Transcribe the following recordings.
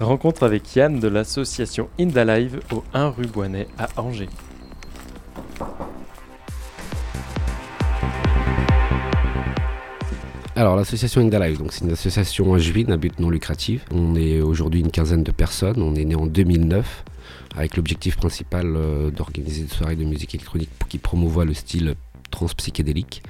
Rencontre avec Yann de l'association Indalive au 1 rue Boinet à Angers. Alors l'association Indalive, donc c'est une association angevine à but non lucratif. On est aujourd'hui une quinzaine de personnes. On est né en 2009 avec l'objectif principal euh, d'organiser des soirées de musique électronique qui promouvoient le style transpsychédélique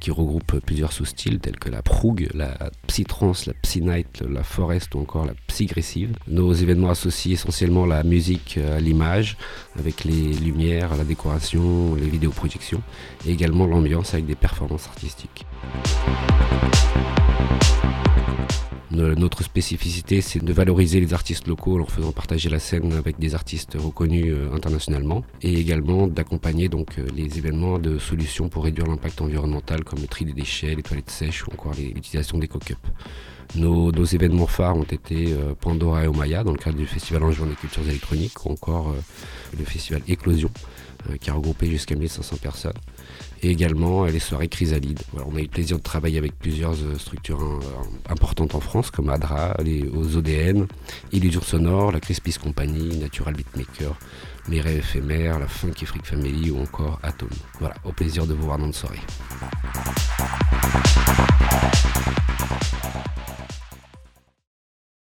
qui regroupe plusieurs sous-styles tels que la prog, la psytrance, la psynight, la forest ou encore la psygressive. Nos événements associent essentiellement la musique à l'image avec les lumières, la décoration, les vidéoprojections et également l'ambiance avec des performances artistiques. Notre spécificité, c'est de valoriser les artistes locaux en leur faisant partager la scène avec des artistes reconnus euh, internationalement et également d'accompagner euh, les événements de solutions pour réduire l'impact environnemental comme le tri des déchets, les toilettes sèches ou encore l'utilisation des cock Nos, événements phares ont été euh, Pandora et Omaya dans le cadre du Festival Angevin des cultures électroniques ou encore le Festival Éclosion qui a regroupé jusqu'à 1500 personnes et également les soirées Chrysalide. on a eu le plaisir de travailler avec plusieurs euh, structures euh, importantes en France comme ADRA, les, aux ODN, Illusion Sonore, la Crispis Company, Natural Beatmaker, Les Rêves Éphémères, la Funky Freak Family ou encore Atom. Voilà, au plaisir de vous voir dans une soirée.